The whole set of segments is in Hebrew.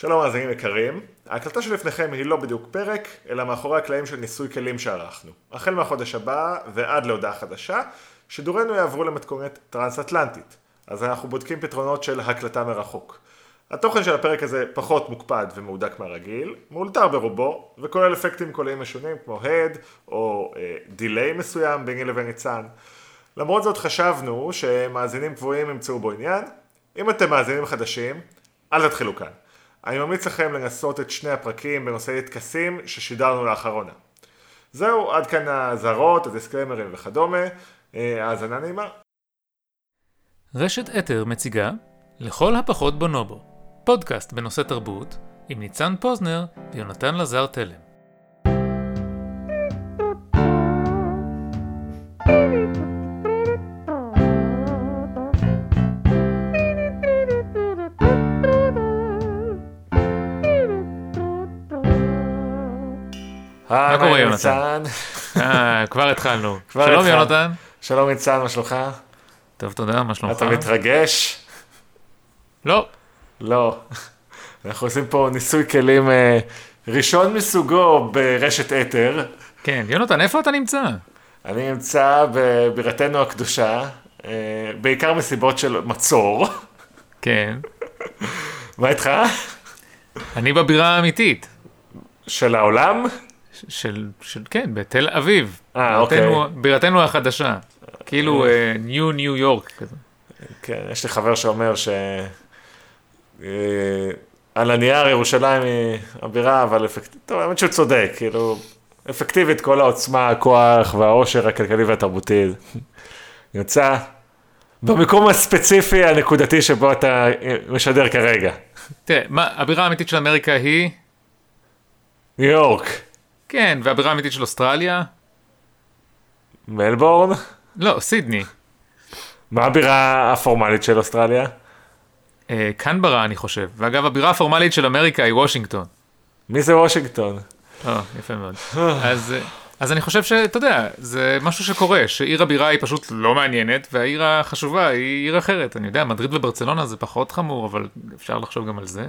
שלום מאזינים יקרים, ההקלטה שלפניכם היא לא בדיוק פרק, אלא מאחורי הקלעים של ניסוי כלים שערכנו. החל מהחודש הבא ועד להודעה חדשה, שידורינו יעברו למתכונת טרנס-אטלנטית, אז אנחנו בודקים פתרונות של הקלטה מרחוק. התוכן של הפרק הזה פחות מוקפד ומהודק מהרגיל, מאולתר ברובו, וכולל אפקטים קוליים משונים כמו הד או אה, דיליי מסוים ביני לבין ניצן. למרות זאת חשבנו שמאזינים קבועים ימצאו בו עניין. אם אתם מאזינים חדשים, אל תתחילו כאן. אני ממליץ לכם לנסות את שני הפרקים בנושאי טקסים ששידרנו לאחרונה. זהו, עד כאן האזהרות, הדיסקלמרים וכדומה. אה, האזנה נעימה. רשת אתר מציגה לכל הפחות בונובו, פודקאסט בנושא תרבות עם ניצן פוזנר ויונתן לזר תלם. מה קורה, יונתן? אה, כבר התחלנו. שלום יונתן. שלום ניצן, מה שלומך? טוב, תודה, מה שלומך? אתה מתרגש? לא. לא. אנחנו עושים פה ניסוי כלים אה, ראשון מסוגו ברשת אתר. כן, יונתן, איפה אתה נמצא? אני נמצא בבירתנו הקדושה, אה, בעיקר מסיבות של מצור. כן. מה איתך? אני בבירה האמיתית. של העולם? של, של, כן, בתל אביב. אה, אוקיי. בירתנו- החדשה. כאילו ניו ניו יורק כזה. כן, יש לי חבר שאומר ש... אה, על הנייר ירושלים היא הבירה, אבל אפקטיבית, טוב, האמת שהוא צודק, כאילו, אפקטיבית כל העוצמה, הכוח והעושר הכלכלי והתרבותי נמצא במקום הספציפי הנקודתי שבו אתה אה, משדר כרגע. תראה, מה, הבירה האמיתית של אמריקה היא, ניו יורק, כן, והבירה האמיתית של אוסטרליה? מלבורן, לא, סידני. מה הבירה הפורמלית של אוסטרליה? אה, קנברה, אני חושב. ואגב, הבירה הפורמלית של אמריקה היא וושינגטון. מי זה וושינגטון? אה, יפה מאוד. אז, אז אני חושב שאתה יודע, זה משהו שקורה, שעיר הבירה היא פשוט לא מעניינת, והעיר החשובה היא עיר אחרת. אני יודע, מדריד וברצלונה זה פחות חמור, אבל אפשר לחשוב גם על זה.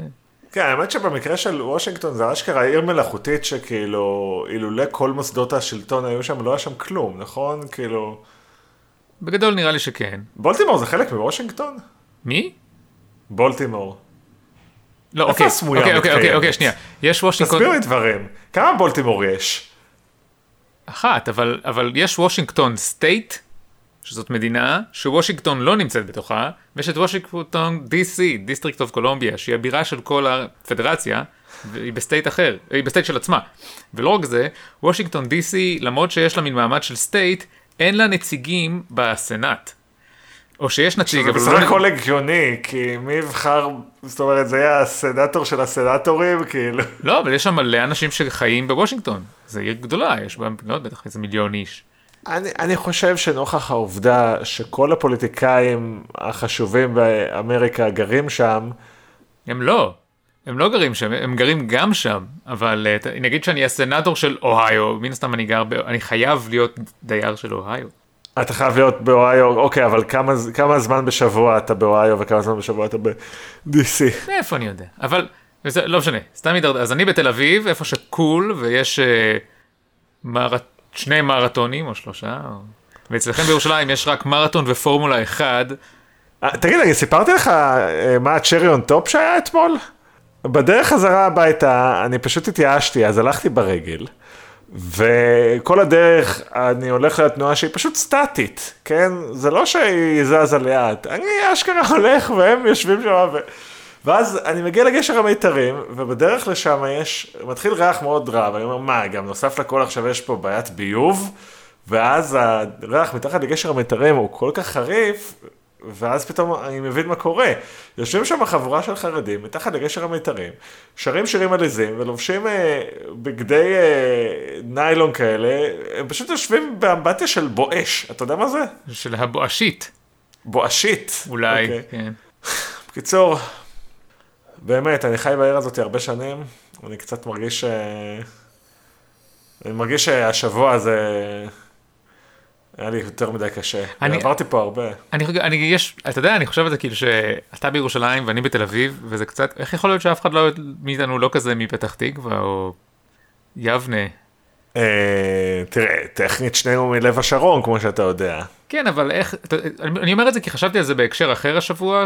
כן, האמת שבמקרה של וושינגטון זה אשכרה עיר מלאכותית שכאילו, אילולא כל מוסדות השלטון היו שם, לא היה שם כלום, נכון? כאילו... בגדול נראה לי שכן. בולטימור זה חלק מוושינגטון? מי? בולטימור. לא, איפה אוקיי, הסמויה אוקיי, אוקיי, אוקיי? אוקיי, שנייה. יש וושינגטון, תסביר לי דברים. כמה בולטימור יש? אחת, אבל, אבל יש וושינגטון state, שזאת מדינה שוושינגטון לא נמצאת בתוכה, ויש את וושינגטון DC, District of Columbia, שהיא הבירה של כל הפדרציה, והיא ב state אחר, היא ב state של עצמה. ולא רק זה, וושינגטון DC, למרות שיש לה מין מעמד של state, אין לה נציגים בסנאט. או שיש נציג, זה אבל הוא בסך לא... הכל הגיוני, כי מי יבחר, זאת אומרת, זה יהיה הסנטור של הסנטורים, כאילו. לא, אבל יש שם מלא אנשים שחיים בוושינגטון. זו עיר גדולה, יש בה, לא יודע, איזה מיליון איש. אני, אני חושב שנוכח העובדה שכל הפוליטיקאים החשובים באמריקה גרים שם, הם לא, הם לא גרים שם, הם גרים גם שם, אבל אה, נגיד שאני הסנאטור של אוהיו, מן הסתם אני גר, ב... אני חייב להיות דייר של אוהיו. אתה חייב להיות באוהיו, אוקיי, אבל כמה, כמה זמן בשבוע אתה באוהיו וכמה זמן בשבוע אתה ב-DC? מאיפה אני יודע, אבל זה לא משנה, סתם הידרדר, אז אני בתל אביב, איפה שקול, ויש אה, מר... שני מרתונים או שלושה, או... ואצלכם בירושלים יש רק מרתון ופורמולה אחד, אה, תגיד, אני סיפרתי לך אה, מה ה cherry on top שהיה אתמול? בדרך חזרה הביתה, אני פשוט התייאשתי, אז הלכתי ברגל, וכל הדרך אני הולך לתנועה שהיא פשוט סטטית, כן? זה לא שהיא זזה לאט, אני אשכרה הולך והם יושבים שם, ו... ואז אני מגיע לגשר המיתרים, ובדרך לשם יש, מתחיל ריח מאוד רע, ואני אומר, מה, גם נוסף לכל עכשיו יש פה בעיית ביוב, ואז הריח מתחת לגשר המיתרים הוא כל כך חריף, ואז פתאום אני מבין מה קורה. יושבים שם חבורה של חרדים מתחת לגשר המיתרים, שרים שירים עליזים ולובשים אה, בגדי אה, ניילון כאלה, הם פשוט יושבים באמבטיה של בואש, אתה יודע מה זה? של הבואשית, בואשית. אולי, אוקיי. כן. בקיצור, באמת, אני חי בעיר הזאת הרבה שנים, אני קצת מרגיש ש... אני מרגיש שהשבוע הזה היה לי יותר מדי קשה. אני- עברתי פה הרבה. אני, חושב- אני, יש, אתה יודע, אני חושב על זה כאילו שאתה בירושלים ואני בתל אביב, וזה קצת, איך יכול להיות שאף אחד לא, מאיתנו לא כזה מפתח תקווה או יבנה? אה, תראה, טכנית שנינו מלב השרון, כמו שאתה יודע. כן, אבל איך, אני אני אומר את זה כי חשבתי על זה בהקשר אחר השבוע,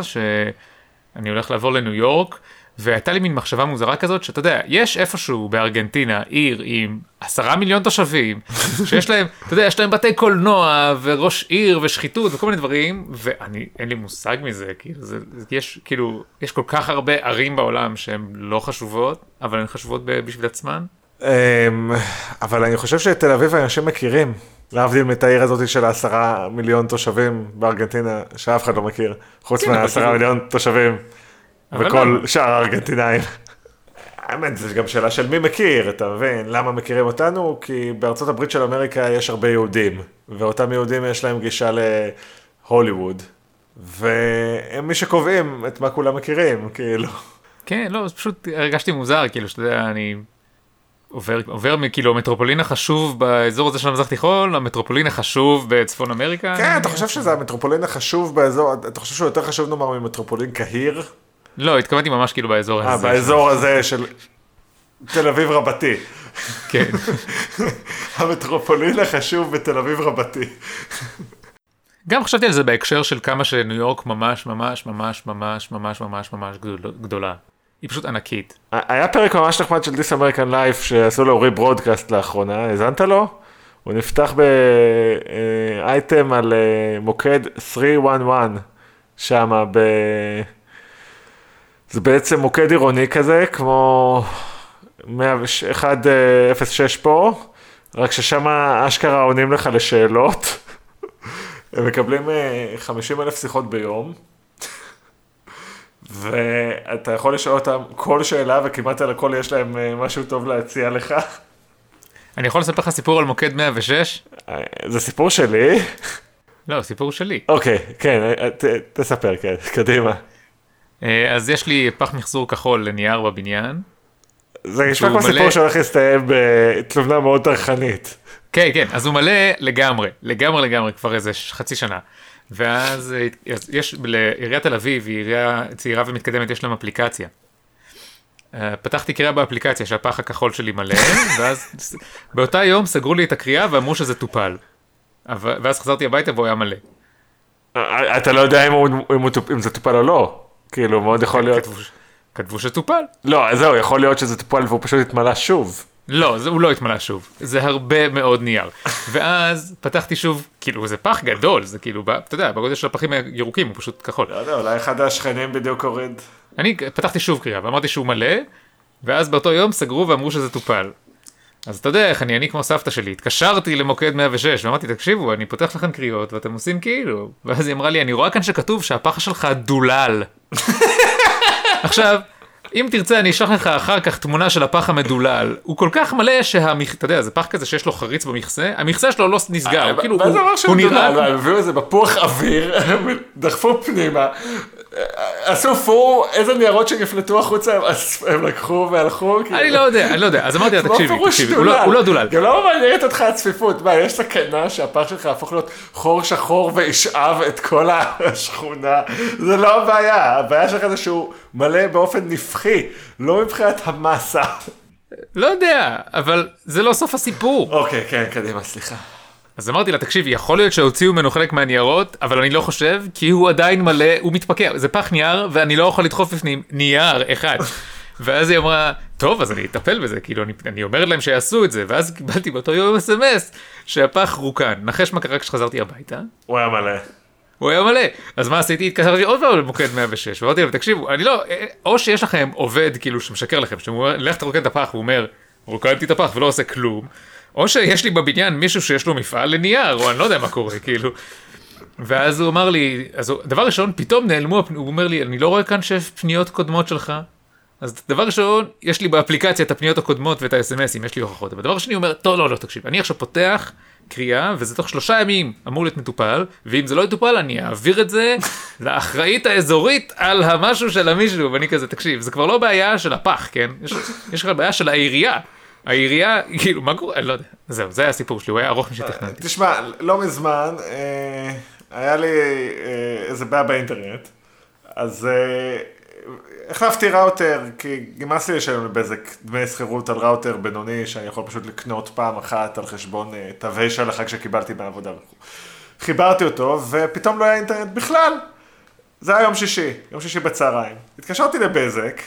שאני הולך לעבור לניו יורק, והייתה לי מין מחשבה מוזרה כזאת, שאתה יודע, יש איפשהו בארגנטינה עיר עם עשרה מיליון תושבים, שיש להם, אתה יודע, יש להם בתי קולנוע, וראש עיר, ושחיתות, וכל מיני דברים, ואני, אין לי מושג מזה, כאילו, זה, יש, כאילו, יש כל כך הרבה ערים בעולם שהן לא חשובות, אבל הן חשובות בשביל עצמן. אמ, אבל אני חושב שאת תל אביב אנשים מכירים, להבדיל את העיר הזאת של העשרה מיליון תושבים בארגנטינה, שאף אחד לא מכיר, חוץ כן, מהעשרה כאילו- מיליון תושבים וכל למה? שאר הארגנטינאים. האמת, זו גם שאלה של מי מכיר, אתה מבין? למה מכירים אותנו? כי בארצות הברית של אמריקה יש הרבה יהודים, ואותם יהודים יש להם גישה להוליווד, והם מי שקובעים את מה כולם מכירים, כאילו. כן, לא, פשוט הרגשתי מוזר, כאילו, שאתה יודע, אני עובר, עובר מכאילו המטרופולין החשוב באזור הזה של המזרח תיכון, למטרופולין החשוב בצפון אמריקה. כן, אתה חושב שזה המטרופולין החשוב באזור, אתה חושב שהוא יותר חשוב נאמר ממטרופולין קהיר? לא, התכוונתי ממש כאילו באזור אה, הזה. באזור הזה של תל אביב רבתי. כן. המטרופולין החשוב בתל אביב רבתי. גם חשבתי על זה בהקשר של כמה שניו יורק ממש ממש ממש ממש ממש ממש ממש גדול- גדולה. היא פשוט ענקית. היה פרק ממש נחמד של דיס אמריקן לייף שעשו לאורי ברודקאסט לאחרונה, האזנת לו? הוא נפתח באייטם על אה, מוקד 311 שמה ב... זה בעצם מוקד עירוני כזה, כמו 106 פה, רק ששם אשכרה עונים לך לשאלות. הם מקבלים 50 אלף שיחות ביום. ואתה יכול לשאול אותם כל שאלה וכמעט על הכל יש להם אה, משהו טוב להציע לך. אני יכול לספר לך סיפור על מוקד 106? אה, זה סיפור שלי. לא, סיפור שלי. אוקיי, כן, אה, ת, תספר, כן, קדימה. אז יש לי פח מחזור כחול לנייר בבניין. זה נשמע כמו סיפור שהולך להסתיים בתלונה מאוד טרחנית. כן, כן, אז הוא מלא לגמרי, לגמרי לגמרי, כבר איזה חצי שנה. ואז אה, יש, לעיריית תל אביב, היא עירייה צעירה ומתקדמת, יש להם אפליקציה. אה, פתחתי קריאה באפליקציה שהפח הכחול שלי מלא, ואז באותה יום סגרו לי את הקריאה ואמרו שזה טופל. ואז חזרתי הביתה והוא היה מלא. אה, אתה לא יודע אם, הוא, אם, הוא, אם זה טופל או לא. כאילו, מאוד יכול להיות. כתבו כתבו שטופל. לא, זהו, יכול להיות שזה טופל והוא פשוט התמלא שוב. לא, זה, הוא לא התמלא שוב, זה הרבה מאוד נייר. ואז פתחתי שוב, כאילו זה פח גדול, זה כאילו, אתה יודע, בגודל של הפחים הירוקים הוא פשוט כחול. לא יודע, אולי אחד השכנים בדיוק הוריד. אני פתחתי שוב קריאה ואמרתי שהוא מלא, ואז באותו יום סגרו ואמרו שזה טופל. אז אתה יודע איך אני, אני כמו סבתא שלי, התקשרתי למוקד 106 ואמרתי, תקשיבו, אני פותח לכם קריאות ואתם עושים כאילו. ואז היא אמרה לי, אני רואה כאן שכתוב שהפח שלך דולל. עכשיו, אם תרצה אני אשלח לך אחר כך תמונה של הפח המדולל, הוא כל כך מלא שהמכ... אתה יודע, זה פח כזה שיש לו חריץ במכסה, המכסה שלו לא נסגר, הוא כאילו, מה זה הוא, הוא נראה... הם הביאו איזה בפוח אוויר, דחפו פנימה, עשו פור, איזה ניירות שנפלטו החוצה, הם לקחו והלכו. כאילו. אני לא יודע, אני לא יודע, אז אמרתי לה, תקשיבי, תקשיבי, הוא לא- הוא לא דולל. גם לא מעניינת אותך הצפיפות, מה, יש סכנה שהפח שלך יהפוך להיות חור שחור וישאב את כל השכונה, זה לא הבעיה, הבעיה שלך זה שהוא מלא באופן נפחי, לא מבחינת המסה. לא יודע, אבל זה לא סוף הסיפור. אוקיי, כן, קדימה, סליחה. אז אמרתי לה, תקשיבי, יכול להיות שהוציאו ממנו חלק מהניירות, אבל אני לא חושב, כי הוא עדיין מלא, הוא מתפקע, זה פח נייר, ואני לא יכול לדחוף בפנים נייר אחד. ואז היא אמרה, טוב, אז אני אטפל בזה, כאילו, אני, אני אומרת להם שיעשו את זה, ואז קיבלתי באותו יום אס.אם.אס שהפח רוקן. נחש מה קרה כשחזרתי הביתה? הוא היה מלא. הוא היה מלא. אז מה עשיתי? התקשרתי עוד פעם למוקד 106, ואמרתי להם, תקשיבו, אני לא, אה, או שיש לכם עובד כאילו שמשקר לכם, שהוא אומר, לך תרוקן את הפח, הוא אומר, רוקנתי את הפח ולא עושה כלום, או שיש לי בבניין מישהו שיש לו מפעל לנייר, או אני לא יודע מה קורה, כאילו. ואז הוא אמר לי, אז דבר ראשון, פתאום נעלמו, הוא אומר לי, אני לא רואה כאן שיש פניות קודמות שלך. אז דבר ראשון, יש לי באפליקציה את הפניות הקודמות ואת האס.אם.אסים, יש לי הוכחות. אבל דבר שני, הוא אומר, טוב, לא, לא, תקשיב, אני עכשיו פותח קריאה, וזה תוך שלושה ימים אמור להיות מטופל, ואם זה לא יטופל, אני אעביר את זה לאחראית האזורית על המשהו של המישהו, ואני כזה, תקשיב, זה כבר לא בעיה של הפח, כן? יש, יש לך בעיה של העירייה. העירייה, כאילו, מה קורה? אני לא יודע. זהו, זה היה הסיפור שלי, הוא היה ארוך משתכננתי. תשמע, לא מזמן אה, היה לי אה, איזה בעיה באינטרנט, אז אה, החלפתי ראוטר, כי נמאס לי לשלם לבזק דמי שכירות על ראוטר בינוני, שאני יכול פשוט לקנות פעם אחת על חשבון אה, תווי של החג שקיבלתי מהעבודה. חיברתי אותו, ופתאום לא היה אינטרנט בכלל. זה היה יום שישי, יום שישי בצהריים. התקשרתי לבזק,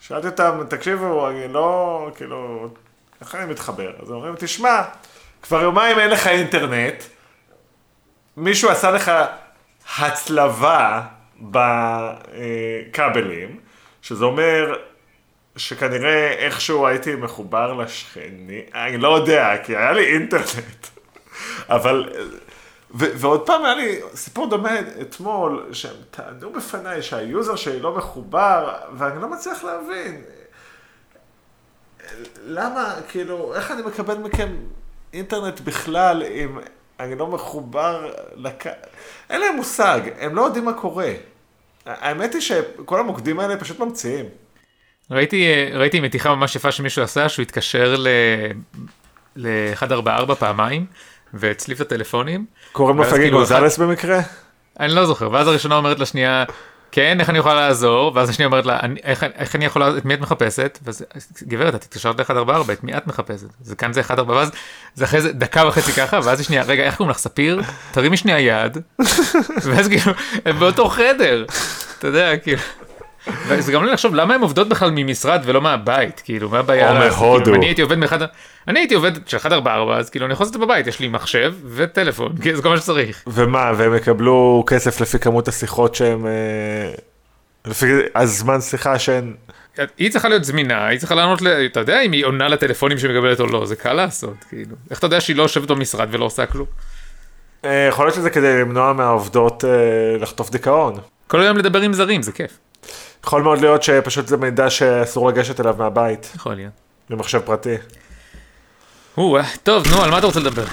שאלתי אותם, תקשיבו, אני לא, כאילו, איך אני מתחבר? אז הם אומרים, תשמע, כבר יומיים אין לך אינטרנט, מישהו עשה לך הצלבה בכבלים, שזה אומר שכנראה איכשהו הייתי מחובר לשכני, אני לא יודע, כי היה לי אינטרנט, אבל... ו- ועוד פעם היה לי סיפור דומה אתמול, שהם טענו בפניי שהיוזר שלי לא מחובר, ואני לא מצליח להבין. למה, כאילו, איך אני מקבל מכם אינטרנט בכלל אם אני לא מחובר לק... אין להם מושג, הם לא יודעים מה קורה. האמת היא שכל המוקדים האלה פשוט ממציאים. ראיתי, ראיתי מתיחה ממש יפה שמישהו עשה, שהוא התקשר ל-144 פעמיים, והצליף את הטלפונים. קוראים לו פגי כאילו גונזלס במקרה? אני לא זוכר, ואז הראשונה אומרת לשנייה, כן, איך אני יכולה לעזור? ואז השנייה אומרת לה, "אני- איך, איך אני יכולה, את מי את מחפשת? ואז, גברת, את התקשרת ל-144, את מי את מחפשת? זה כאן זה 144, ואז זה אחרי זה דקה וחצי ככה, ואז השנייה, רגע, איך קוראים לך, ספיר? תרימי שנייה יד, ואז כאילו, הם באותו חדר, אתה יודע, כאילו. וזה גם לא לחשוב למה הן עובדות בכלל ממשרד ולא מהבית כאילו מה הבעיה או? מהודו. כאילו, אני הייתי עובד מאחד אני הייתי עובד של 144 אז כאילו אני יכול לעשות את זה בבית יש לי מחשב וטלפון זה כל מה שצריך. ומה, והם יקבלו כסף לפי כמות השיחות שהם... אה, לפי הזמן שיחה שהן... היא צריכה להיות זמינה, היא צריכה לענות. אתה יודע אם היא עונה לטלפונים שהיא מקבלת או לא, זה קל לעשות, כאילו. איך אתה יודע שהיא לא יושבת במשרד ולא עושה כלום? אה, יכול להיות שזה כדי למנוע מהעובדות אה, לחטוף דיכאון. כל היום לדבר עם זרים, זה כיף. יכול מאוד להיות שפשוט זה מידע שאסור לגשת אליו מהבית, יכול להיות. למחשב פרטי. אה, טוב, נו, על מה אתה רוצה לדבר?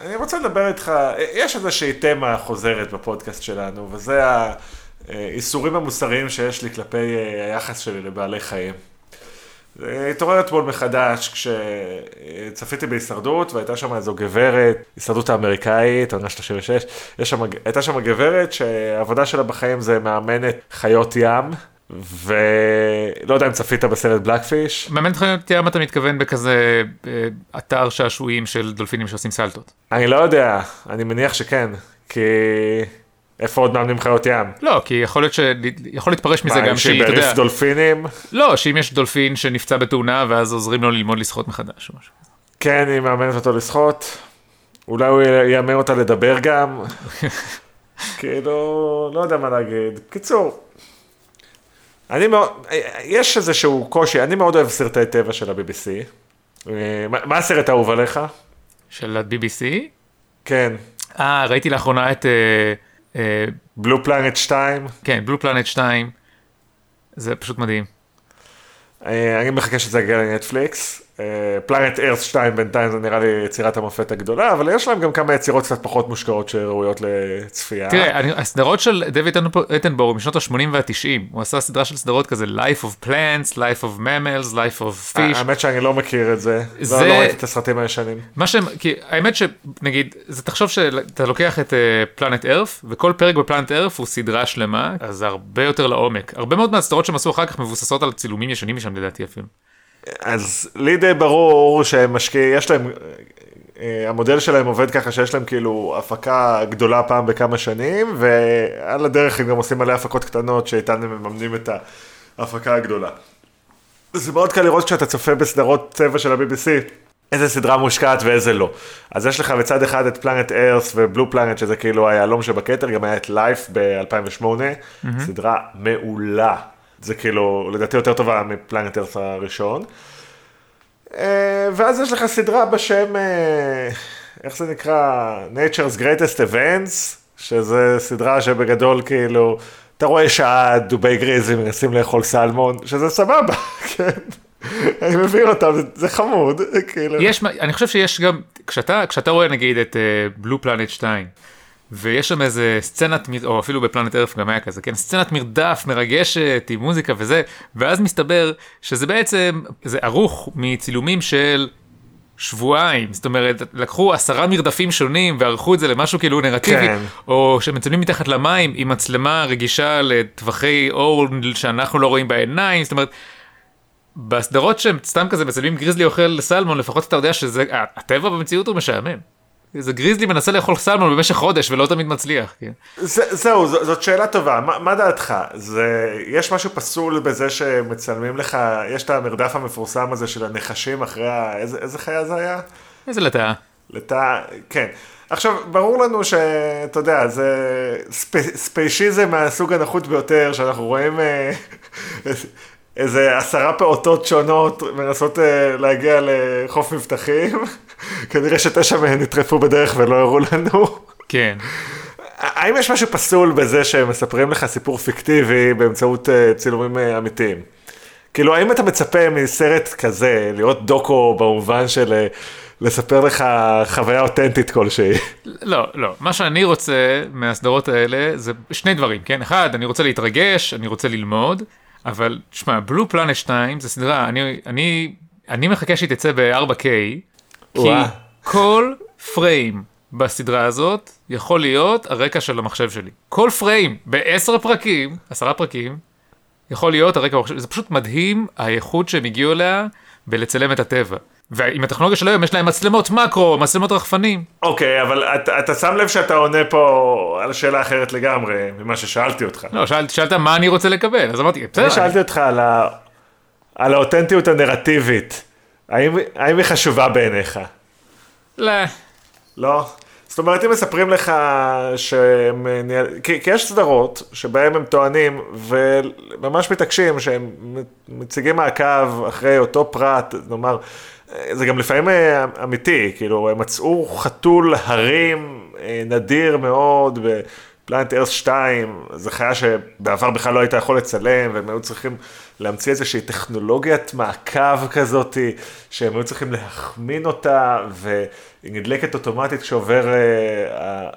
אני רוצה לדבר איתך, יש איזושהי תמה חוזרת בפודקאסט שלנו, וזה האיסורים המוסריים שיש לי כלפי אה, היחס שלי לבעלי חיים. התעורר אתמול מחדש כשצפיתי בהישרדות והייתה שם איזו גברת, הישרדות האמריקאית, עונה 36, יש שם, הייתה שם גברת שהעבודה שלה בחיים זה מאמנת חיות ים, ולא יודע אם צפית בסרט בלקפיש. מאמן חיות ים אתה מתכוון בכזה אה, אתר שעשועים של דולפינים שעושים סלטות. אני לא יודע, אני מניח שכן, כי איפה עוד מאמנים חיות ים? לא, כי יכול להיות ש... יכול להתפרש מזה מה, גם שהיא, אתה יודע, דולפינים? לא, שאם יש דולפין שנפצע בתאונה ואז עוזרים לו ללמוד לשחות מחדש או משהו. כן, היא מאמנת אותו לשחות. אולי הוא יאמן אותה לדבר גם. כאילו, לא יודע מה להגיד. קיצור, אני מאוד, יש איזשהו קושי, אני מאוד אוהב סרטי טבע של ה-BBC. אה, מה מה הסרט האהוב עליך? של ה-BBC? כן, אה, ראיתי לאחרונה את... אה, בלו פלנט 2. כן, בלו פלנט 2. זה פשוט מדהים. אה, אני מחכה שזה יגיע לנטפליקס. פלנט ארץ 2 בינתיים זה נראה לי יצירת המופת הגדולה, אבל יש להם גם כמה יצירות קצת פחות מושקעות שראויות לצפייה. תראה, אני, הסדרות של דויד אטנבורג משנות ה-80 וה-90, הוא עשה סדרה של סדרות כזה Life of Plants, Life of Mammals, Life of Fish. האמת שאני לא מכיר את זה. זה- לא, לא ראיתי את הסרטים הישנים. מה שהם, כי האמת שנגיד, זה תחשוב שאתה לוקח את פלנט ארף, וכל פרק בפלנט ארף הוא סדרה שלמה, אז זה הרבה יותר לעומק. הרבה מאוד מהסדרות שהם עשו אחר כך מבוססות על צילומים ישנים משם לדעתי אפילו. אז לי די ברור שהם משקיעים, יש להם, אה, המודל שלהם עובד ככה שיש להם כאילו הפקה גדולה פעם בכמה שנים, ועל הדרך הם גם עושים מלא הפקות קטנות שאיתן הם מממנים את ההפקה הגדולה. זה מאוד קל לראות כשאתה צופה בסדרות צבע של ה-BBC, איזה סדרה מושקעת ואיזה לא. אז יש לך בצד אחד את פלנט ארס ובלו פלנט, שזה כאילו היהלום שבכתר, גם היה את לייף ב-2008, סדרה מעולה. זה כאילו, לדעתי יותר טובה מפלנט ארס הראשון. אה, ואז יש לך סדרה בשם, אה, איך זה נקרא? Nature's Greatest Events, שזה סדרה שבגדול כאילו, אתה רואה שעה דובי גריזי מנסים לאכול סלמון, שזה סבבה, כן. אני מבין אותם, זה- חמוד, כאילו. יש, אני חושב שיש גם, כשאתה, כשאתה רואה נגיד את בלו פלנט 2, ויש שם איזה סצנת, או אפילו בפלנט ארף גם היה כזה, כן, סצנת מרדף מרגשת עם מוזיקה וזה, ואז מסתבר שזה בעצם, זה ערוך מצילומים של שבועיים, זאת אומרת, לקחו עשרה מרדפים שונים וערכו את זה למשהו כאילו נרטיבי, כן. או שמצלמים מתחת למים עם מצלמה רגישה לטווחי אור שאנחנו לא רואים בעיניים, זאת אומרת, בסדרות שהם סתם כזה מצלמים גריזלי אוכל סלמון, לפחות אתה יודע שזה, הטבע במציאות הוא משעמם. זה גריזלי מנסה לאכול סלמון במשך חודש ולא תמיד מצליח. כן? זה, זהו, ז, זאת שאלה טובה, מה, מה דעתך? זה, יש משהו פסול בזה שמצלמים לך, יש את המרדף המפורסם הזה של הנחשים אחרי ה... איזה, איזה חיה זה היה? איזה לטאה. לתא, כן. עכשיו, ברור לנו שאתה יודע, זה ספ, ספיישיזם מהסוג הנחות ביותר, שאנחנו רואים אה, איזה עשרה פעוטות שונות מנסות אה, להגיע לחוף מבטחים. כנראה שתשע מהן נטרפו בדרך ולא הראו לנו. כן. האם יש משהו פסול בזה שהם מספרים לך סיפור פיקטיבי באמצעות אה, צילומים אה, אמיתיים? כאילו, האם אתה מצפה מסרט כזה להיות דוקו במובן של לספר לך חוויה אותנטית כלשהי? לא, לא. מה שאני רוצה מהסדרות האלה זה שני דברים, כן? אחד, אני רוצה להתרגש, אני רוצה ללמוד, אבל תשמע, בלו פלנט 2 זה סדרה, אני, אני, אני מחכה שהיא תצא ב-4K, כי. כל פריים בסדרה הזאת יכול להיות הרקע של המחשב שלי. כל פריים בעשר פרקים, עשרה פרקים, יכול להיות הרקע במחשב, זה פשוט מדהים האיכות שהם הגיעו אליה בלצלם את הטבע. ועם הטכנולוגיה של היום יש להם מצלמות מקרו, מצלמות רחפנים. אוקיי, אבל אתה, אתה שם לב שאתה עונה פה על שאלה אחרת לגמרי ממה ששאלתי אותך. לא, שאלת, שאלת מה אני רוצה לקבל, אז אמרתי, בסדר, אני שאלתי אותך על, ה... על האותנטיות הנרטיבית. האם, האם היא חשובה בעיניך? לא. לא? זאת אומרת, אם מספרים לך שהם... ניהל- כי, כי יש סדרות שבהם הם טוענים וממש מתעקשים שהם מציגים מעקב אחרי אותו פרט, נאמר, זה גם לפעמים אה, אמיתי, כאילו, הם מצאו חתול הרים אה, נדיר מאוד בפלנט ארס 2, זו חיה שבעבר בכלל לא היית יכול לצלם, והם היו צריכים להמציא איזושהי טכנולוגיית מעקב כזאתי, שהם היו צריכים להחמין אותה, והיא נדלקת אוטומטית כשעובר... אה,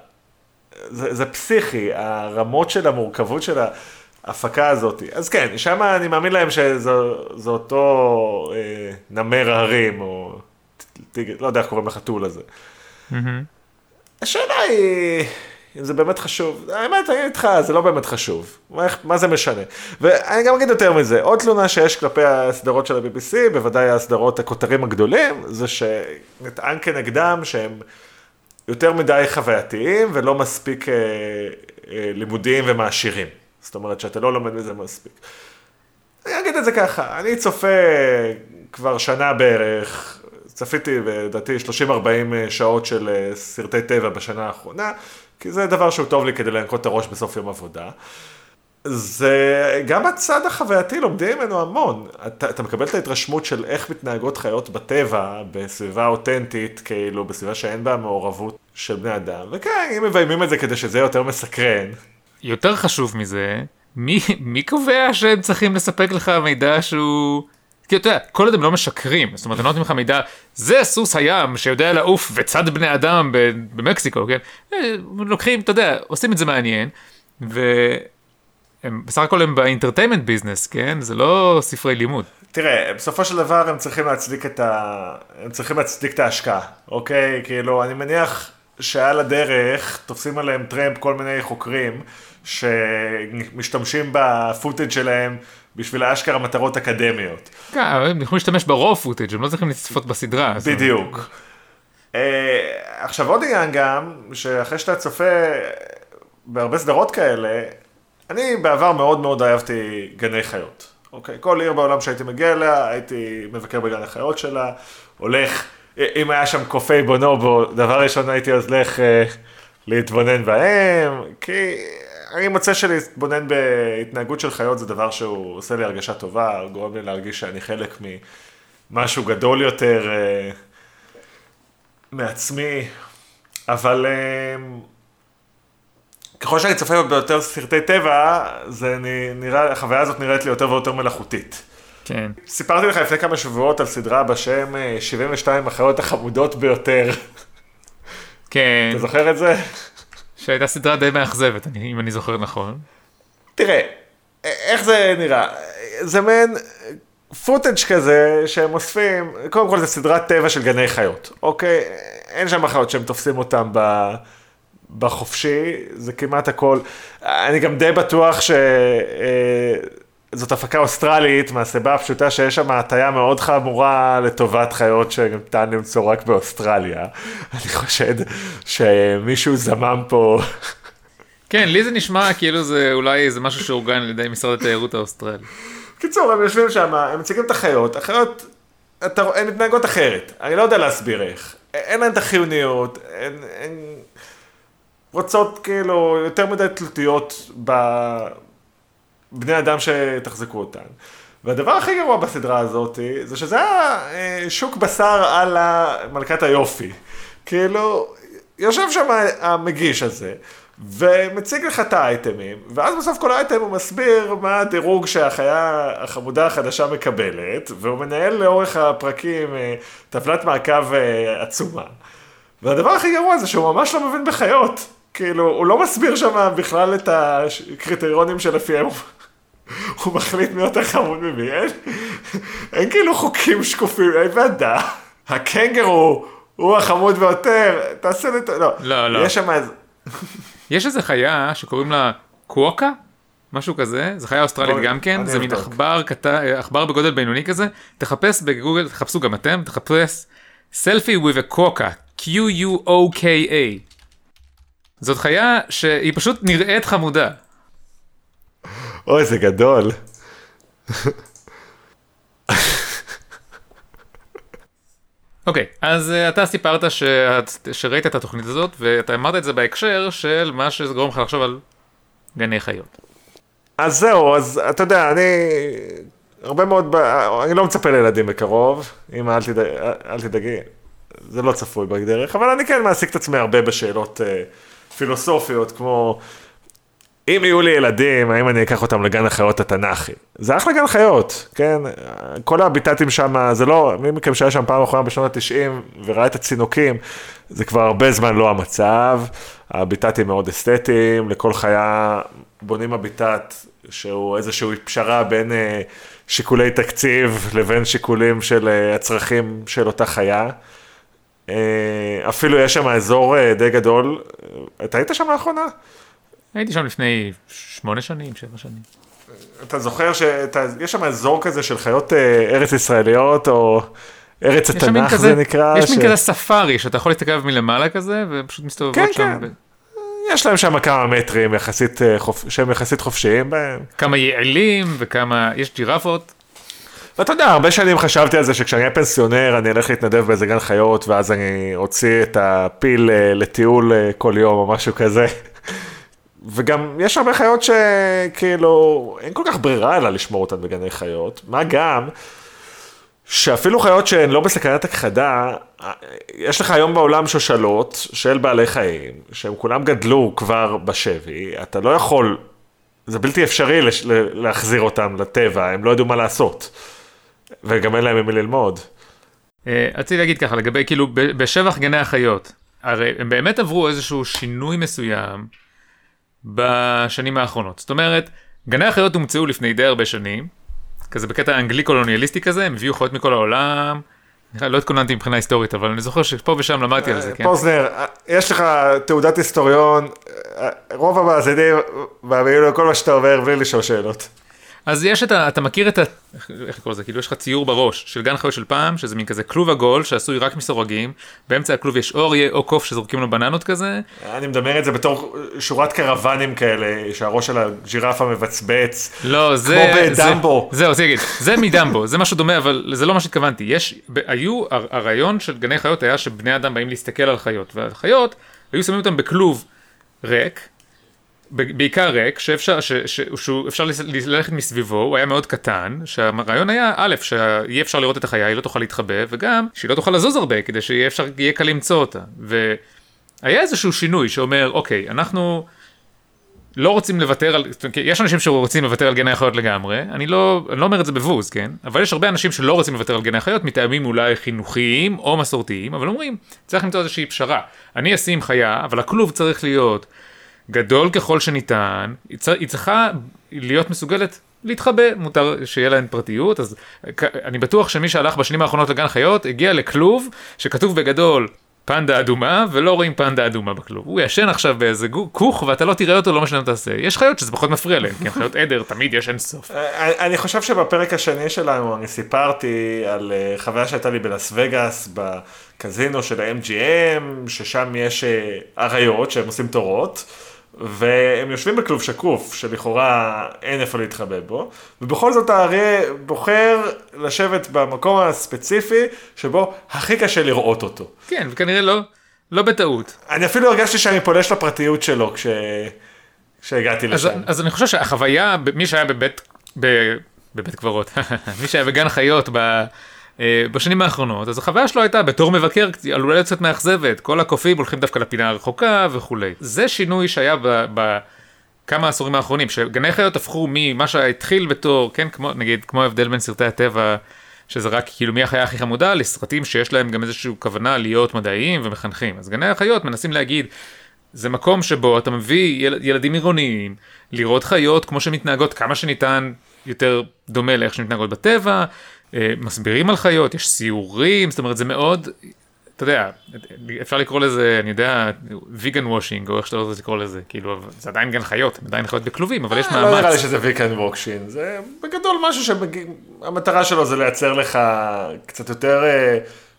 זה, זה פסיכי, הרמות של המורכבות של ההפקה הזאת. אז כן, שם אני מאמין להם שזה זה אותו אה, נמר ההרים, או טיגר, לא יודע איך קוראים לחתול הזה. השאלה היא, אם זה באמת חשוב, האמת, אני איתך, זה לא באמת חשוב. מה, מה זה משנה? ואני גם אגיד יותר מזה, עוד תלונה שיש כלפי הסדרות של ה-BBC, בוודאי הסדרות הכותרים הגדולים, זה שנטען כנגדם שהם יותר מדי חווייתיים ולא מספיק אה, אה, לימודיים ומעשירים. זאת אומרת שאתה לא לומד מזה מספיק. אני אגיד את זה ככה, אני צופה כבר שנה בערך, צפיתי לדעתי 30-40 שעות של אה, סרטי טבע בשנה האחרונה, כי זה דבר שהוא טוב לי כדי לנקות את הראש בסוף יום עבודה. זה גם הצד החווייתי לומדים ממנו המון. אתה, אתה מקבל את ההתרשמות של איך מתנהגות חיות בטבע, בסביבה אותנטית, כאילו בסביבה שאין בה מעורבות של בני אדם, וכן, אם מביימים את זה כדי שזה יהיה יותר מסקרן. יותר חשוב מזה, מי, מי קובע שהם צריכים לספק לך מידע שהוא... כי אתה יודע, כל עוד הם לא משקרים, זאת אומרת, הם לא נותנים לך מידע, זה סוס הים שיודע לעוף וצד בני אדם במקסיקו, כן? אה, לוקחים, אתה יודע, עושים את זה מעניין, והם בסך הכל הם ב entertainment business, כן? זה לא ספרי לימוד. תראה, בסופו של דבר הם צריכים להצדיק את ה... הם צריכים להצדיק את ההשקעה, אוקיי? כאילו, אני מניח שעל הדרך תופסים עליהם טרמפ כל מיני חוקרים שמשתמשים ב footage שלהם בשביל אשכרה מטרות אקדמיות. כן, הם יכולים להשתמש ברוב פוטאג', הם לא צריכים לצפות בסדרה. בדיוק. אה, עכשיו עוד עניין גם, שאחרי שאתה צופה בהרבה סדרות כאלה, אני בעבר מאוד מאוד אהבתי גני חיות. אוקיי, כל עיר בעולם שהייתי מגיע אליה, הייתי מבקר בגן החיות שלה, הולך, אם היה שם קופי בונובו, דבר ראשון הייתי אז הולך אה, להתבונן בהם, כי אני מוצא שלהתבונן בהתנהגות של חיות זה דבר שהוא עושה לי הרגשה טובה, גורם לי להרגיש שאני חלק ממשהו גדול יותר. אה, מעצמי, אבל אה, ככל שאני צופה ביותר סרטי טבע, זה נראה, החוויה הזאת נראית לי יותר ויותר מלאכותית. כן. סיפרתי לך לפני כמה שבועות על סדרה בשם אה, 72 החיות החמודות ביותר. כן. אתה זוכר את זה? שהייתה סדרה די מאכזבת, אם אני זוכר נכון. תראה, איך זה נראה? זה מעין פוטאג' כזה שהם אוספים, קודם כל זה סדרת טבע של גני חיות, אוקיי? אין שם חיות שהם תופסים אותם ב... בחופשי, זה כמעט הכל. אני גם די בטוח שזאת הפקה אוסטרלית, מהסיבה הפשוטה שיש שם הטיה מאוד חמורה לטובת חיות שניתן למצוא רק באוסטרליה. אני חושד שמישהו זמם פה. כן, לי זה נשמע כאילו זה אולי זה משהו שאורגן על ידי משרד התיירות האוסטרלי. קיצור, הם יושבים שם, הם מציגים את החיות, החיות, אתה, הן מתנהגות אחרת, אני לא יודע להסביר איך. אין להן את החיוניות, הן, הן רוצות כאילו יותר מדי תלותיות בבני אדם שתחזקו אותן. והדבר הכי גרוע בסדרה הזאת, זה שזה היה אה, שוק בשר על מלכת היופי. כאילו, יושב שם המגיש הזה, ומציג לך את האייטמים, ואז בסוף כל האייטם הוא מסביר מה הדירוג שהחיה החמודה החדשה מקבלת, והוא מנהל לאורך הפרקים אה, טבלת מעקב אה, עצומה. והדבר הכי גרוע זה שהוא ממש לא מבין בחיות. כאילו, הוא לא מסביר שם בכלל את הקריטריונים שלפיהם הוא... מחליט מי יותר חמוד ממי, אין, אין כאילו חוקים שקופים, אין ועדה. הקנגרו הוא החמוד ביותר, תעשה לי את... לא, לא, לא. יש שם איזה... יש איזה חיה שקוראים לה קווקה, משהו כזה, זו חיה אוסטרלית גם כן, זה מין. עכבר קטן, עכבר בגודל בינוני כזה, תחפש בגוגל, תחפשו גם אתם, תחפש סלפי with a קוקה, Q-U-O-K-A. זאת חיה שהיא פשוט נראית חמודה. אוי, זה גדול. אוקיי, אז uh, אתה סיפרת שאת, שראית את התוכנית הזאת, ואתה אמרת את זה בהקשר של מה שזה גורם לך לחשוב על גני חיות. אז זהו, אז אתה יודע, אני... הרבה מאוד... אני לא מצפה לילדים בקרוב, אמא, אל, תדאג, אל תדאגי, זה לא צפוי בדרך, אבל אני כן מעסיק את עצמי הרבה בשאלות אה, פילוסופיות, כמו... אם יהיו לי ילדים, האם אני אקח אותם לגן החיות התנ"כי? זה אחלה גן חיות, כן? כל הביטטים שם, זה לא, מי מכם שהיה שם פעם אחרונה בשנות ה-90 וראה את הצינוקים, זה כבר הרבה זמן לא המצב. הביטטים מאוד אסתטיים, לכל חיה בונים הביטט שהוא איזושהי פשרה בין אה, שיקולי תקציב לבין שיקולים של אה, הצרכים של אותה חיה. אה, אפילו יש שם אזור די גדול, אתה היית שם לאחרונה? הייתי שם לפני שמונה שנים, שבע שנים. אתה זוכר שיש שם אזור כזה של חיות אה, ארץ ישראליות, או ארץ מין התנ"ך כזה, זה נקרא? יש מין ש- כזה ספארי שאתה יכול להסתכל עליו מלמעלה כזה, ופשוט מסתובבות כן, שם. כן. ב- יש להם שם כמה מטרים יחסית, אה, חופ... שהם יחסית חופשיים בהם. כמה יעלים וכמה, יש ג'ירפות. ואתה יודע, הרבה שנים חשבתי על זה שכשאני אהיה פנסיונר, אני אלך להתנדב באיזה גן חיות, ואז אני אוציא את הפיל אה, לטיול אה, כל יום או משהו כזה. וגם יש הרבה חיות שכאילו, אין כל כך ברירה אלא לשמור אותן בגני חיות. מה גם, שאפילו חיות שהן לא בסכנת הכחדה, יש לך היום בעולם שושלות של בעלי חיים, שהם כולם גדלו כבר בשבי, אתה לא יכול, זה בלתי אפשרי לש, להחזיר אותם לטבע, הם לא ידעו מה לעשות. וגם אין להם ממי ללמוד. אה, רציתי להגיד ככה, לגבי כאילו בשבח גני החיות, הרי הם באמת עברו איזשהו שינוי מסוים בשנים האחרונות. זאת אומרת, גני החיות הומצאו לפני די הרבה שנים, כזה בקטע אנגלי קולוניאליסטי כזה, הם הביאו חיות מכל העולם. אני לא התכוננתי מבחינה היסטורית, אבל אני זוכר שפה ושם למדתי על זה, כן? פוזנר, יש לך תעודת היסטוריון, רוב המאזינים מאמינים לכל מה שאתה אומר בלי לשאול שאלות. אז יש את ה... אתה מכיר את ה... איך איך לקרוא לזה? כאילו יש לך ציור בראש של גן חיות של פעם, שזה מין כזה כלוב עגול שעשוי רק מסורגים, באמצע הכלוב יש אוריה או קוף שזורקים לו בננות כזה, אני מדמיין את זה בתור שורת קרוונים כאלה, שהראש של הג'ירפה מבצבץ. לא, זה... זה- בדמבו. זהו, רציתי להגיד, זה מדמבו, זה משהו דומה, אבל זה לא מה שהתכוונתי. יש, היו, הר- הרעיון של גני חיות היה שבני אדם באים להסתכל על חיות, והחיות, היו שמים אותם בכלוב ריק, בעיקר ריק, שאפשר, ש, ש, שהוא, אפשר לס- ללכת מסביבו, הוא היה מאוד קטן, שהרעיון היה, א', שיהיה אפשר לראות את החיה, היא לא תוכל להתחבא, וגם שהיא לא תוכל לזוז הרבה, כדי שיהיה אפשר, יהיה קל למצוא אותה. והיה איזשהו שינוי שאומר, אוקיי, אנחנו... לא רוצים לוותר על, יש אנשים שרוצים לוותר על גני החיות לגמרי, אני לא, אני לא אומר את זה בבוז, כן? אבל יש הרבה אנשים שלא רוצים לוותר על גני החיות מטעמים אולי חינוכיים או מסורתיים, אבל אומרים, צריך למצוא איזושהי פשרה. אני אשים חיה, אבל הכלוב צריך להיות גדול ככל שניתן, היא, צר, היא צריכה להיות מסוגלת להתחבא, מותר שיהיה להן פרטיות, אז אני בטוח שמי שהלך בשנים האחרונות לגן חיות הגיע לכלוב שכתוב בגדול פנדה אדומה ולא רואים פנדה אדומה בכלוב. הוא ישן עכשיו באיזה כוך ואתה לא תראה אותו לא משנה מה תעשה. יש חיות שזה פחות מפריע להם, כי חיות עדר תמיד יש אין סוף. אני אני חושב שבפרק השני שלנו אני סיפרתי על אה, חוויה שהייתה לי בלאס וגאס בקזינו של ה-MGM, ששם יש אה, אריות שהם עושים תורות. והם יושבים בכלוב שקוף, שלכאורה אין איפה להתחבא בו, ובכל זאת האריה בוחר לשבת במקום הספציפי שבו הכי קשה לראות אותו. כן, וכנראה לא, לא בטעות. אני אפילו הרגשתי שאני פולש לפרטיות שלו כש... כשהגעתי אז, לשם. אז אני חושב שהחוויה, מי שהיה בבית, ב, בבית קברות, מי שהיה בגן חיות ב, בשנים האחרונות, אז החוויה שלו הייתה בתור מבקר עלולה קצת מאכזבת, כל הקופים הולכים דווקא לפינה הרחוקה וכולי. זה שינוי שהיה ב... ב כמה עשורים האחרונים, שגני חיות הפכו ממה שהתחיל בתור, כן, כמו, נגיד, כמו ההבדל בין סרטי הטבע, שזה רק כאילו מי החיה הכי חמודה, לסרטים שיש להם גם איזושהי כוונה להיות מדעיים ומחנכים. אז גני החיות מנסים להגיד, זה מקום שבו אתה מביא יל, ילדים עירוניים לראות חיות כמו שמתנהגות כמה שניתן יותר דומה לאיך שמתנהגות בטבע, אה, מסבירים על חיות, יש סיורים, זאת אומרת זה מאוד, אתה יודע, אפשר לקרוא לזה, אני יודע, vegan washing או איך שאתה לא רוצה לקרוא לזה, כאילו, זה עדיין גן חיות, הם עדיין חיות בכלובים, אבל יש לא נראה לי מאמץ. שזה vegan washing, זה בגדול משהו שהמטרה שלו זה לייצר לך קצת יותר אה,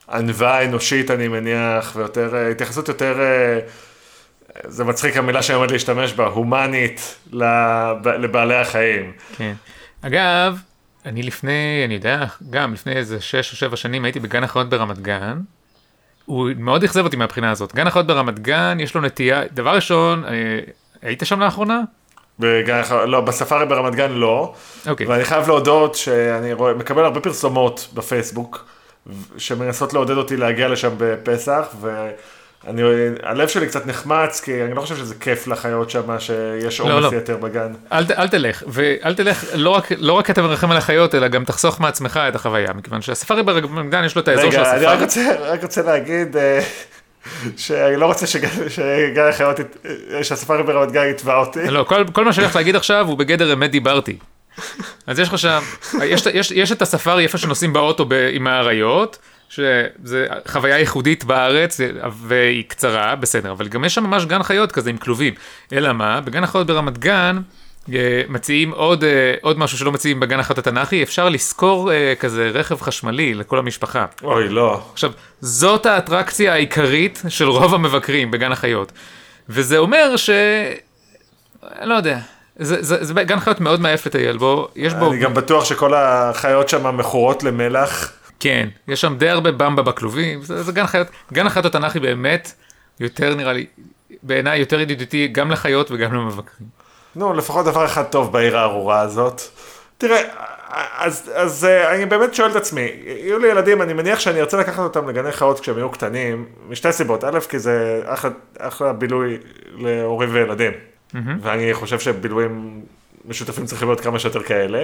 ענווה אנושית אני מניח, ויותר, אה, התייחסות יותר, אה, זה מצחיק המילה שאני עומד להשתמש בה, הומנית לב- לבעלי החיים. כן. אגב, אני לפני, אני יודע, גם לפני איזה 6 או 7 שנים הייתי בגן החיות ברמת גן. הוא מאוד אכזב אותי מהבחינה הזאת. גן החיות ברמת גן, יש לו נטייה, דבר ראשון, אה, היית שם לאחרונה? בגן לא, בספארי ברמת גן לא, אוקיי. ואני חייב להודות שאני רואה, מקבל הרבה פרסומות בפייסבוק, שמנסות לעודד אותי להגיע לשם בפסח, ואני, הלב שלי קצת נחמץ, כי אני לא חושב שזה כיף לחיות שם, שיש לא, עומס לא. יתר בגן. אל, אל תלך, ואל תלך, לא רק, לא רק אתה מרחם על החיות, אלא גם תחסוך מעצמך את החוויה, מכיוון שהספארי ברמת גן יש לו את האזור של רגע, אני רק הספארי. רוצה, רק רוצה להגיד אה, שאני לא רוצה שגן החיות, אה, שהספארי ברמת גן יתבע אותי. לא, כל, כל מה שאני הולך להגיד עכשיו הוא בגדר אמת דיברתי. אז יש לך שם, יש, יש, יש את הספארי איפה שנוסעים באוטו ב, עם האריות, שזה חוויה ייחודית בארץ והיא קצרה, בסדר, אבל גם יש שם ממש גן חיות כזה עם כלובים. אלא מה, בגן החיות ברמת גן אה, מציעים עוד, אה, עוד משהו שלא מציעים בגן החיות התנ"כי, אפשר לשכור אה, כזה רכב חשמלי לכל המשפחה. אוי, לא. עכשיו, זאת האטרקציה העיקרית של רוב המבקרים בגן החיות. וזה אומר ש... לא יודע. זה, זה, זה גן חיות מאוד מעייף לטייל בו, יש בו, אני גם בטוח שכל החיות שם מכורות למלח. כן, יש שם די הרבה במבה בכלובים, זה, זה גן חיות, גן החיות התנ"כי באמת יותר נראה לי, בעיניי יותר ידידותי גם לחיות וגם למבקרים. נו, לפחות דבר אחד טוב בעיר הארורה הזאת. תראה, אז, אז אה, אני באמת שואל את עצמי, יהיו לי ילדים, אני מניח שאני ארצה לקחת אותם לגני חיות כשהם יהיו קטנים, משתי סיבות. א', כי זה אחלה, אחלה בילוי להורים וילדים. ואני חושב שבילויים משותפים צריכים להיות כמה שיותר כאלה.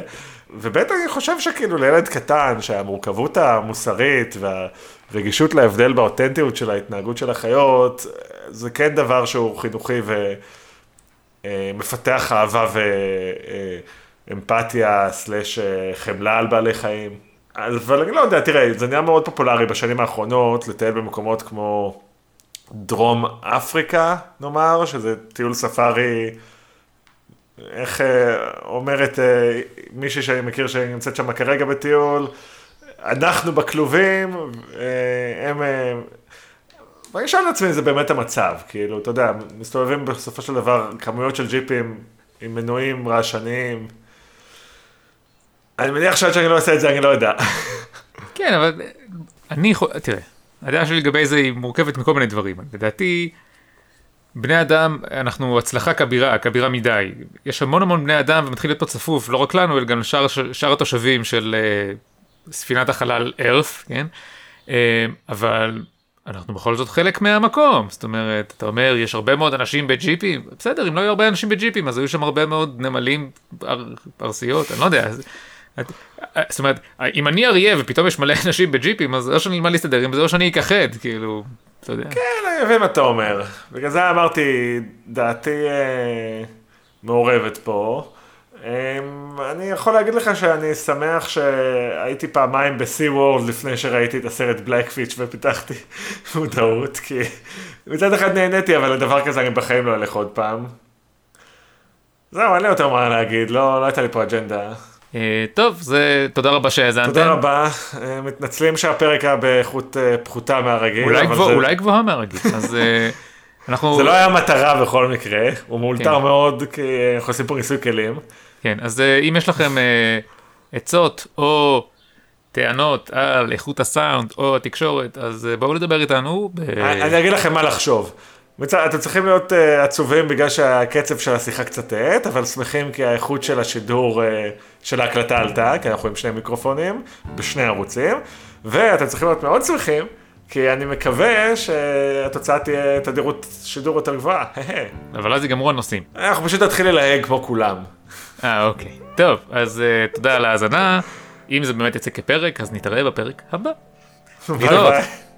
וב', אני חושב שכאילו לילד קטן, שהמורכבות המוסרית והרגישות להבדל באותנטיות של ההתנהגות של החיות, זה כן דבר שהוא חינוכי ו... אה, אהבה ואמפתיה סלש אה, חמלה על בעלי חיים. אבל אני לא יודע, תראה, זה נהיה מאוד פופולרי בשנים האחרונות לטייל במקומות כמו דרום אפריקה, נאמר, שזה טיול ספארי, איך אה, אומרת אה, מישהי שאני מכיר שנמצאת שם כרגע בטיול, אנחנו בכלובים, אה, הם... ואני שואל את עצמי אם זה באמת המצב, כאילו, אתה יודע, מסתובבים בסופו של דבר כמויות של ג'יפים עם מנועים רעשניים. אני מניח שעד שאני לא אעשה את זה, אני לא יודע. כן, אבל אני יכול, תראה, הדעה שלי לגבי זה היא מורכבת מכל מיני דברים. לדעתי, בני אדם, אנחנו הצלחה כבירה, כבירה מדי. יש המון המון בני אדם ומתחיל להיות פה צפוף, לא רק לנו, אלא גם לשאר שאר התושבים של uh, ספינת החלל ארף, כן? Uh, אבל אנחנו בכל זאת חלק מהמקום. זאת אומרת, אתה אומר, יש הרבה מאוד אנשים בג'יפים, בסדר, אם לא היו הרבה אנשים בג'יפים, אז היו שם הרבה מאוד נמלים, אר, ארסיות, אני לא יודע. את- זאת אומרת, אם אני אריה ופתאום יש מלא אנשים בג'יפים, אז או שאני אלמד להסתדר עם זה, או שאני אכחד, כאילו, אתה יודע. כן, אני מבין מה אתה אומר. בגלל זה אמרתי, דעתי אה, מעורבת פה. אה, אני יכול להגיד לך שאני שמח שהייתי פעמיים בסי וורד לפני שראיתי את הסרט בלקפיץ' ופיתחתי מודעות, כי מצד אחד נהניתי, אבל לדבר כזה אני בחיים לא אלך עוד פעם. זהו, אין לי יותר מה להגיד, לא, לא הייתה לי פה אג'נדה. אה, טוב, זה, תודה רבה שהאזנתם. תודה רבה, אה, מתנצלים שהפרק היה באיכות אה, פחותה מהרגיל, אולי, גבוה, זה... אולי גבוהה מהרגיל, אז אנחנו... זה לא היה מטרה בכל מקרה, הוא מאולתר כן. מאוד, כי אנחנו עושים פה ניסוי כלים. כן, אז אם יש לכם עצות או טענות על איכות הסאונד או התקשורת, אז בואו לדבר איתנו. ב- אני אגיד לכם מה לחשוב. אתם צריכים להיות אה, עצובים בגלל שהקצב של השיחה קצת האט, אבל שמחים כי האיכות של השידור אה, של ההקלטה עלתה, כי אנחנו עם שני מיקרופונים בשני ערוצים, ואתם צריכים להיות מאוד שמחים, כי אני מקווה שהתוצאה תהיה תדירות שידור יותר גבוהה. אבל אז ייגמרו הנושאים. אנחנו פשוט נתחיל ללהג כמו כולם. אה, אוקיי. טוב, אז אה, תודה על ההאזנה. אם זה באמת יצא כפרק, אז נתראה בפרק הבא. ביי להתראות. ביי.